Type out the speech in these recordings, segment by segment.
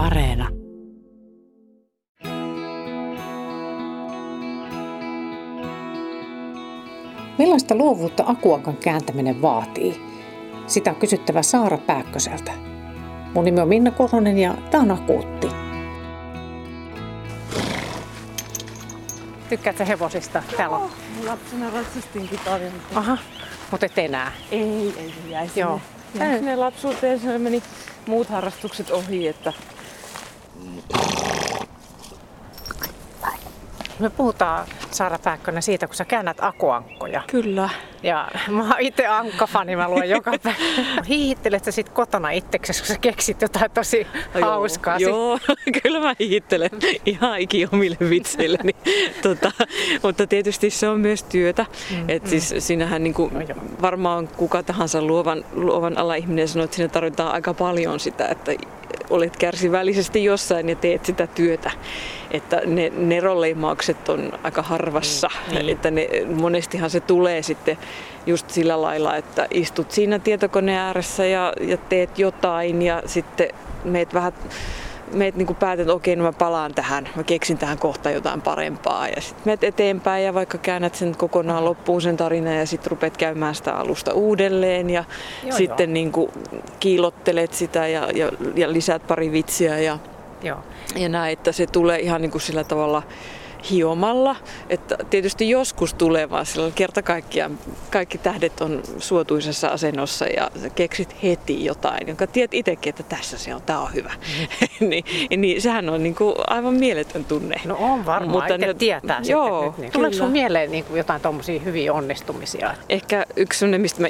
Areena. Millaista luovuutta akuankan kääntäminen vaatii? Sitä on kysyttävä Saara Pääkköseltä. Mun nimi on Minna Koronen ja tämä on Akuutti. Tykkäätkö hevosista? Täällä on. Oh, lapsena ratsastinkin paljon. Aha, mutta et enää. Ei, ei jäi sinne. Joo. Jäi sinne lapsuuteen, se meni muut harrastukset ohi, että Me puhutaan, Saara Pääkkönen, siitä, kun sä käännät akuankkoja. Kyllä. Ja mä oon itse ankkafani, mä luen joka päivä. Hiihittelet sä sit kotona itseksesi, kun sä keksit jotain tosi hauskaa. Joo, kyllä mä hiittelen ihan ikiomille vitseilleni. tota, mutta tietysti se on myös työtä. Mm, Et mm. siis siinähän niinku, no varmaan kuka tahansa luovan, luovan ala ihminen sanoo, että siinä tarvitaan aika paljon sitä, että olet kärsivällisesti jossain ja teet sitä työtä. Että ne neroleimaukset on aika harvassa. Mm, niin. Että ne, monestihan se tulee sitten just sillä lailla, että istut siinä tietokoneen ääressä ja, ja teet jotain ja sitten meet vähän meet niin päätät, että okei, no mä palaan tähän, mä keksin tähän kohta jotain parempaa. Ja sitten meet eteenpäin ja vaikka käännät sen kokonaan loppuun sen tarinan ja sitten rupeat käymään sitä alusta uudelleen ja joo, sitten joo. Niin kuin kiilottelet sitä ja, ja, ja lisäät pari vitsiä ja, joo. ja näin, että se tulee ihan niin kuin sillä tavalla hiomalla. Että tietysti joskus tulee vaan sillä kerta kaikkiaan kaikki tähdet on suotuisessa asennossa ja keksit heti jotain, jonka tiedät itsekin, että tässä se on, tämä on hyvä. Mm. niin, niin, sehän on niin kuin aivan mieletön tunne. No on varmaan, Mutta ne, tietää joo, sitten. Niin. Tuleeko sun mieleen niin kuin jotain tuommoisia hyviä onnistumisia? Ehkä yksi sellainen, mistä mä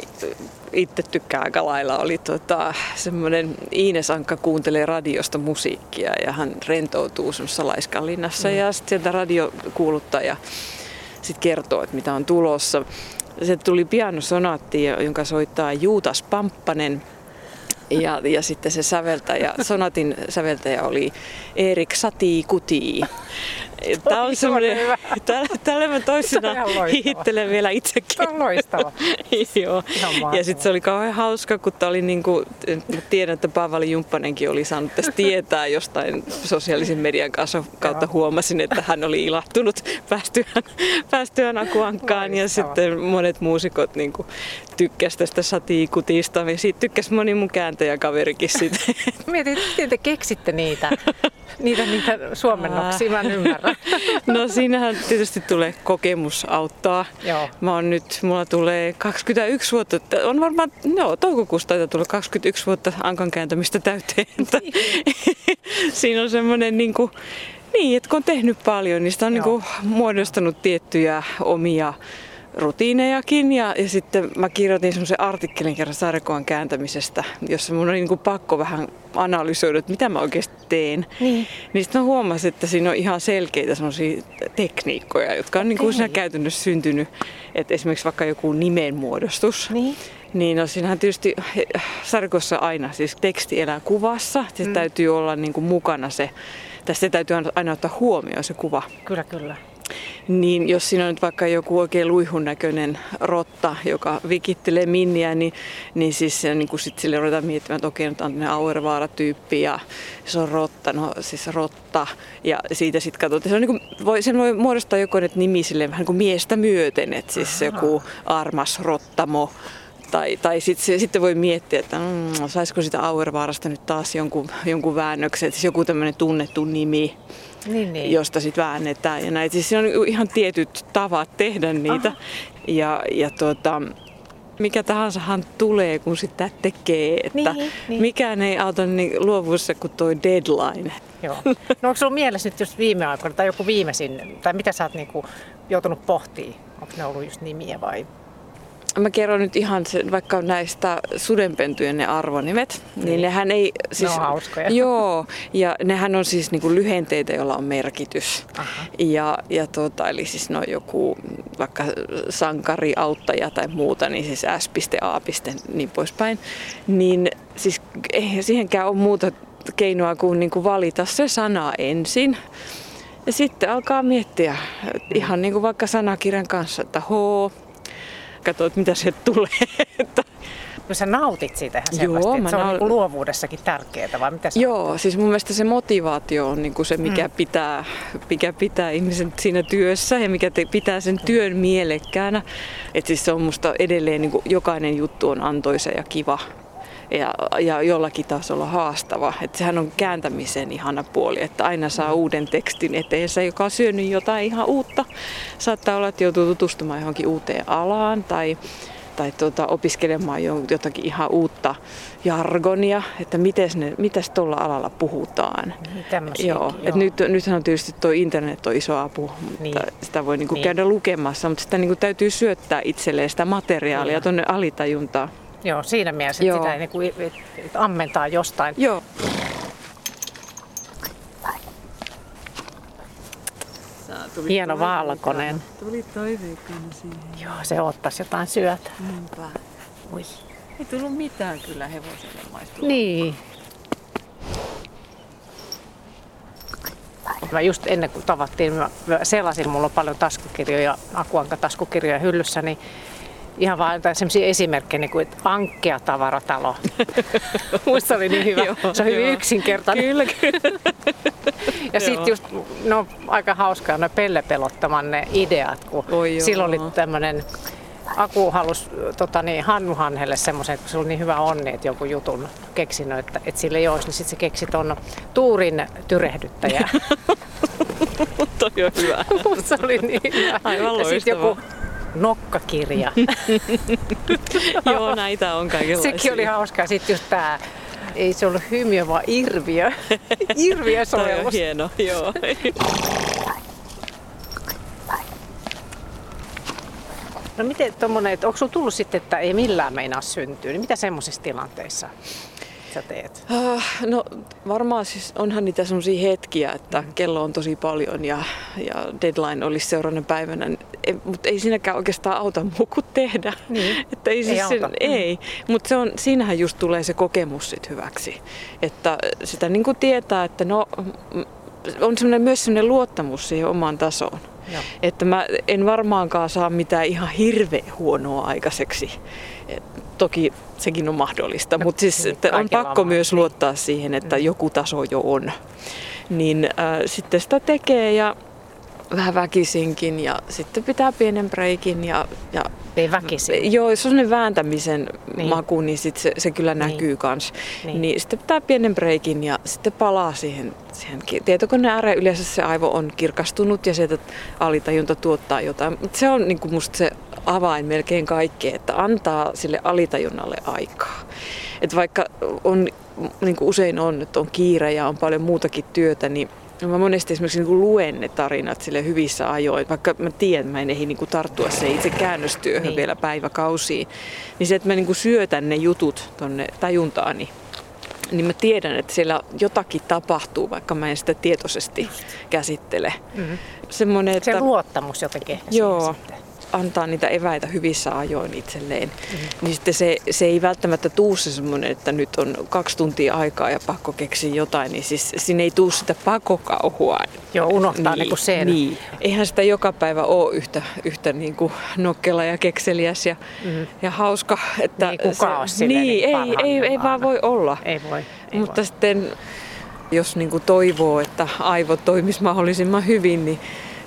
itse tykkään aika lailla, oli tota, semmoinen Iines Ankka kuuntelee radiosta musiikkia ja hän rentoutuu semmoisessa Laiskanlinnassa mm. ja sitten sieltä radiokuuluttaja sitten kertoo, että mitä on tulossa. Se tuli pianosonaatti, jonka soittaa Juutas Pamppanen ja, ja sitten se säveltäjä, sonatin säveltäjä oli Erik Sati Kuti. Tämä on semmoinen, tällä, mä toisena hiittelen vielä itsekin. Tämä on loistava. Joo. Ja sitten se oli kauhean hauska, kun tämä oli niin kuin, tiedän, että Paavali Jumppanenkin oli saanut tästä tietää jostain sosiaalisen median kanssa kautta huomasin, että hän oli ilahtunut päästyään, päästyään Akuankkaan ja sitten monet muusikot niin kuin, tykkäsi tästä satiikutista. Siitä tykkäsi moni mun kääntäjäkaverikin siitä. Mietin, miten te keksitte niitä, niitä, niitä suomennoksia, mä en ymmärrä. No siinähän tietysti tulee kokemus auttaa. Joo. Mä oon nyt, mulla tulee 21 vuotta, on varmaan, no toukokuusta taitaa tulla 21 vuotta ankan kääntämistä täyteen. Siinä on semmoinen niin kuin, niin, että kun on tehnyt paljon, niin sitä on niin kuin muodostanut tiettyjä omia rutiinejakin ja, ja sitten mä kirjoitin semmoisen artikkelin kerran sarjakuvan kääntämisestä, jossa mun oli niin kuin pakko vähän analysoida, että mitä mä oikeasti teen. Niin. Niin sitten mä huomasin, että siinä on ihan selkeitä semmoisia tekniikkoja, jotka on niin kuin siinä käytännössä syntynyt. Että esimerkiksi vaikka joku nimenmuodostus. Niin. Niin no siinähän tietysti sarkossa aina, siis teksti elää kuvassa, se mm. täytyy olla niin kuin mukana se, tästä täytyy aina ottaa huomioon se kuva. Kyllä, kyllä. Niin jos siinä on nyt vaikka joku oikein luihun näköinen rotta, joka vikittelee minniä, niin, niin siis niin kuin sit sille ruvetaan miettimään, että okei, nyt on tämmöinen Auervaara-tyyppi ja se on rotta, no siis rotta. Ja siitä sitten katsotaan, se on niin kuin, voi, sen voi muodostaa joko nyt nimi sille vähän niin kuin miestä myöten, että siis joku armas rottamo tai, tai sitten sit voi miettiä, että mm, saisiko sitä Auervaarasta nyt taas jonkun, jonkun väännöksen, siis joku tämmöinen tunnettu nimi niin, niin. josta sitten väännetään. Ja näitä. Siis siinä on ihan tietyt tavat tehdä niitä. Aha. Ja, ja tuota, mikä tahansahan tulee, kun sitä tekee. Että niin, niin. Mikään ei auta niin luovuussa kuin tuo deadline. Joo. No onko sinulla mielessä nyt just viime aikoina tai joku viimeisin, tai mitä sä oot niinku joutunut pohtimaan? Onko ne ollut just nimiä vai Mä kerron nyt ihan sen, vaikka näistä sudenpentujen ne arvonimet, niin, niin nehän ei... Siis, ne on hauskoja. Joo, ja nehän on siis niinku lyhenteitä, joilla on merkitys. Aha. Ja, ja tuota, eli siis no joku vaikka sankari, auttaja tai muuta, niin siis S.A. niin poispäin. Niin siis ei siihenkään ole muuta keinoa kuin, niin kuin valita se sana ensin. Ja sitten alkaa miettiä ihan niin kuin vaikka sanakirjan kanssa, että H, katsoa, että mitä se tulee. No sä nautit siitä ihan Joo, selvästi, mä että se on niin luovuudessakin tärkeää, vai mitä sä Joo, siis mun mielestä se motivaatio on niin kuin se, mikä, mm. pitää, mikä pitää ihmisen siinä työssä ja mikä te, pitää sen työn mielekkäänä. Et siis se on musta edelleen, niin kuin jokainen juttu on antoisa ja kiva ja, ja jollakin tasolla haastava. Et sehän on kääntämisen ihana puoli, että aina saa uuden tekstin eteensä, joka on syönyt jotain ihan uutta. Saattaa olla, että joutuu tutustumaan johonkin uuteen alaan tai tai tuota, opiskelemaan jo- jotakin ihan uutta jargonia, että mites ne, mitäs tuolla alalla puhutaan. Niin, Joo, joo. Et nyt, nythän on tietysti tuo internet on iso apu, mutta Niin. sitä voi niinku Niin. käydä lukemassa, mutta sitä niinku täytyy syöttää itselleen sitä materiaalia Kyllä. tuonne alitajuntaan. Joo, siinä mielessä, että Joo. sitä ei niin kuin, että ammentaa jostain. Joo. Hieno valkoinen. Tuli toiveikkaana siihen. Joo, se ottaisi jotain syötä. Niinpä. Ui. Ei tullut mitään kyllä hevoselle maistua. Niin. Mä just ennen kuin tavattiin, mä mä selasin, mulla on paljon taskukirjoja, Akuanka taskukirjoja hyllyssä, niin ihan vaan jotain sellaisia esimerkkejä, niin kuin, että Ankkea tavaratalo. Muista oli niin hyvä. Joo, se on hyvin joo. yksinkertainen. Kyllä, kyllä. Ja sitten just, no aika hauskaa ne pellepelottaman ne ideat, kun Oi silloin oli tämmöinen Aku halusi tota, niin, Hannu Hanhelle semmoisen, kun se oli niin hyvä onni, että jonkun jutun keksinyt, että, että sille ei olisi, niin sitten se keksi tuon Tuurin tyrehdyttäjä. Toi on hyvä. se oli niin hyvä. Aivan ja sitten joku nokkakirja. Joo, näitä on kaikenlaisia. Sekin oli hauskaa. Sitten just tämä, ei se ollut hymiö, vaan irviö. irviö Toi on sovellus. hieno, joo. No miten tommonen, että onko sulla tullut sitten, että ei millään meinaa syntyä, niin mitä semmoisissa tilanteissa sä teet? Ah, No varmaan siis onhan niitä semmoisia hetkiä, että kello on tosi paljon ja, ja deadline olisi seuraavana päivänä, ei, mutta ei siinäkään oikeastaan auta muu kuin tehdä. Niin. Että ei, Ei siis sen, auta. ei. mutta se on, siinähän just tulee se kokemus sit hyväksi. Että sitä niin kuin tietää, että no, mm, on semmoinen, myös semmoinen luottamus siihen omaan tasoon. Joo. Että mä en varmaankaan saa mitään ihan hirveän huonoa aikaiseksi. Et toki sekin on mahdollista, No, mutta siis niin, on pakko myös luottaa siihen, että joku taso jo on. Niin äh, sitten sitä tekee ja vähän väkisinkin ja sitten pitää pienen breikin ja, ja Ei väkisin. Joo, jos on sellainen vääntämisen Niin. maku, niin sit se, se kyllä Niin. näkyy kans. Niin. Niin. sitten pitää pienen breikin ja sitten palaa siihen, siihen tietokoneen ääreen. Yleensä se aivo on kirkastunut ja sieltä alitajunta tuottaa jotain. Mutta se on niin musta se avain melkein kaikkeen, että antaa sille alitajunnalle aikaa. Et vaikka on, niin kuin usein on, että on kiire ja on paljon muutakin työtä, niin Mä monesti esimerkiksi niin luen ne tarinat sille hyvissä ajoin, vaikka mä tiedän, että mä en ehdi niin tarttua se itse käännöstyöhön Niin. vielä päiväkausiin. Niin se, että mä niin syötän ne jutut tonne tajuntaani, niin mä tiedän, että siellä jotakin tapahtuu, vaikka mä en sitä tietoisesti käsittele. Mm. Semmoinen, että Se luottamus jotenkin ehkä Joo. sitten. Antaa niitä eväitä hyvissä ajoin itselleen, mm. niin sitten se, se ei välttämättä tuu se semmoinen, että nyt on kaksi tuntia aikaa ja pakko keksiä jotain, niin siis siinä ei tuu sitä pakokauhua. Joo, unohtaa niin, niin sen. Niin. Eihän sitä joka päivä ole yhtä, yhtä niin kuin nokkela ja kekseliäs ja, Mhm. ja hauska. Että Niin, kuka silleen niin, niin ei, ei, ei vaan voi olla. Ei voi. Ei Mutta voi. sitten jos niin kuin toivoo, että aivot toimis mahdollisimman hyvin, niin,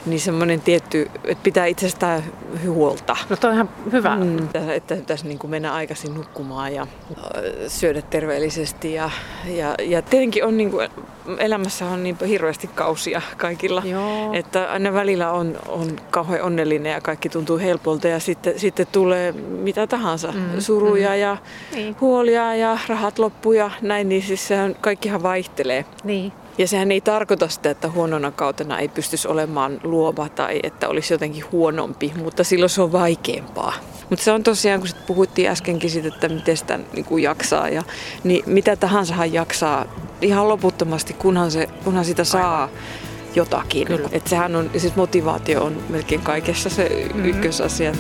niin semmoinen tietty, että pitää itsestään huolta. No toi on ihan hyvä. Mm, että- että pitäisi niin kuin mennä aikaisin nukkumaan ja syödä terveellisesti. Ja, ja, ja tietenkin on niin kuin, elämässä on niin hirveästi kausia kaikilla. Joo. Että aina välillä on, on kauhean onnellinen ja kaikki tuntuu helpolta ja sitten, sitten tulee mitä tahansa. Mm, Suruja mm. ja Niin. huolia ja rahat loppu ja näin, niin siis sehän kaikkihan vaihtelee. Niin. Ja sehän ei tarkoita sitä, että huonona kautena ei pystyisi olemaan luova tai että olisi jotenkin huonompi, mutta silloin se on vaikeampaa. Mutta se on tosiaan, kun sit puhuttiin äskenkin siitä, että miten sitä niin kuin jaksaa, ja, niin mitä tahansahan jaksaa ihan loputtomasti, kunhan, se, kunhan sitä saa jotakin. Kyllä. Et sehän on, siis motivaatio on melkein kaikessa se Mhm. ykkösasia.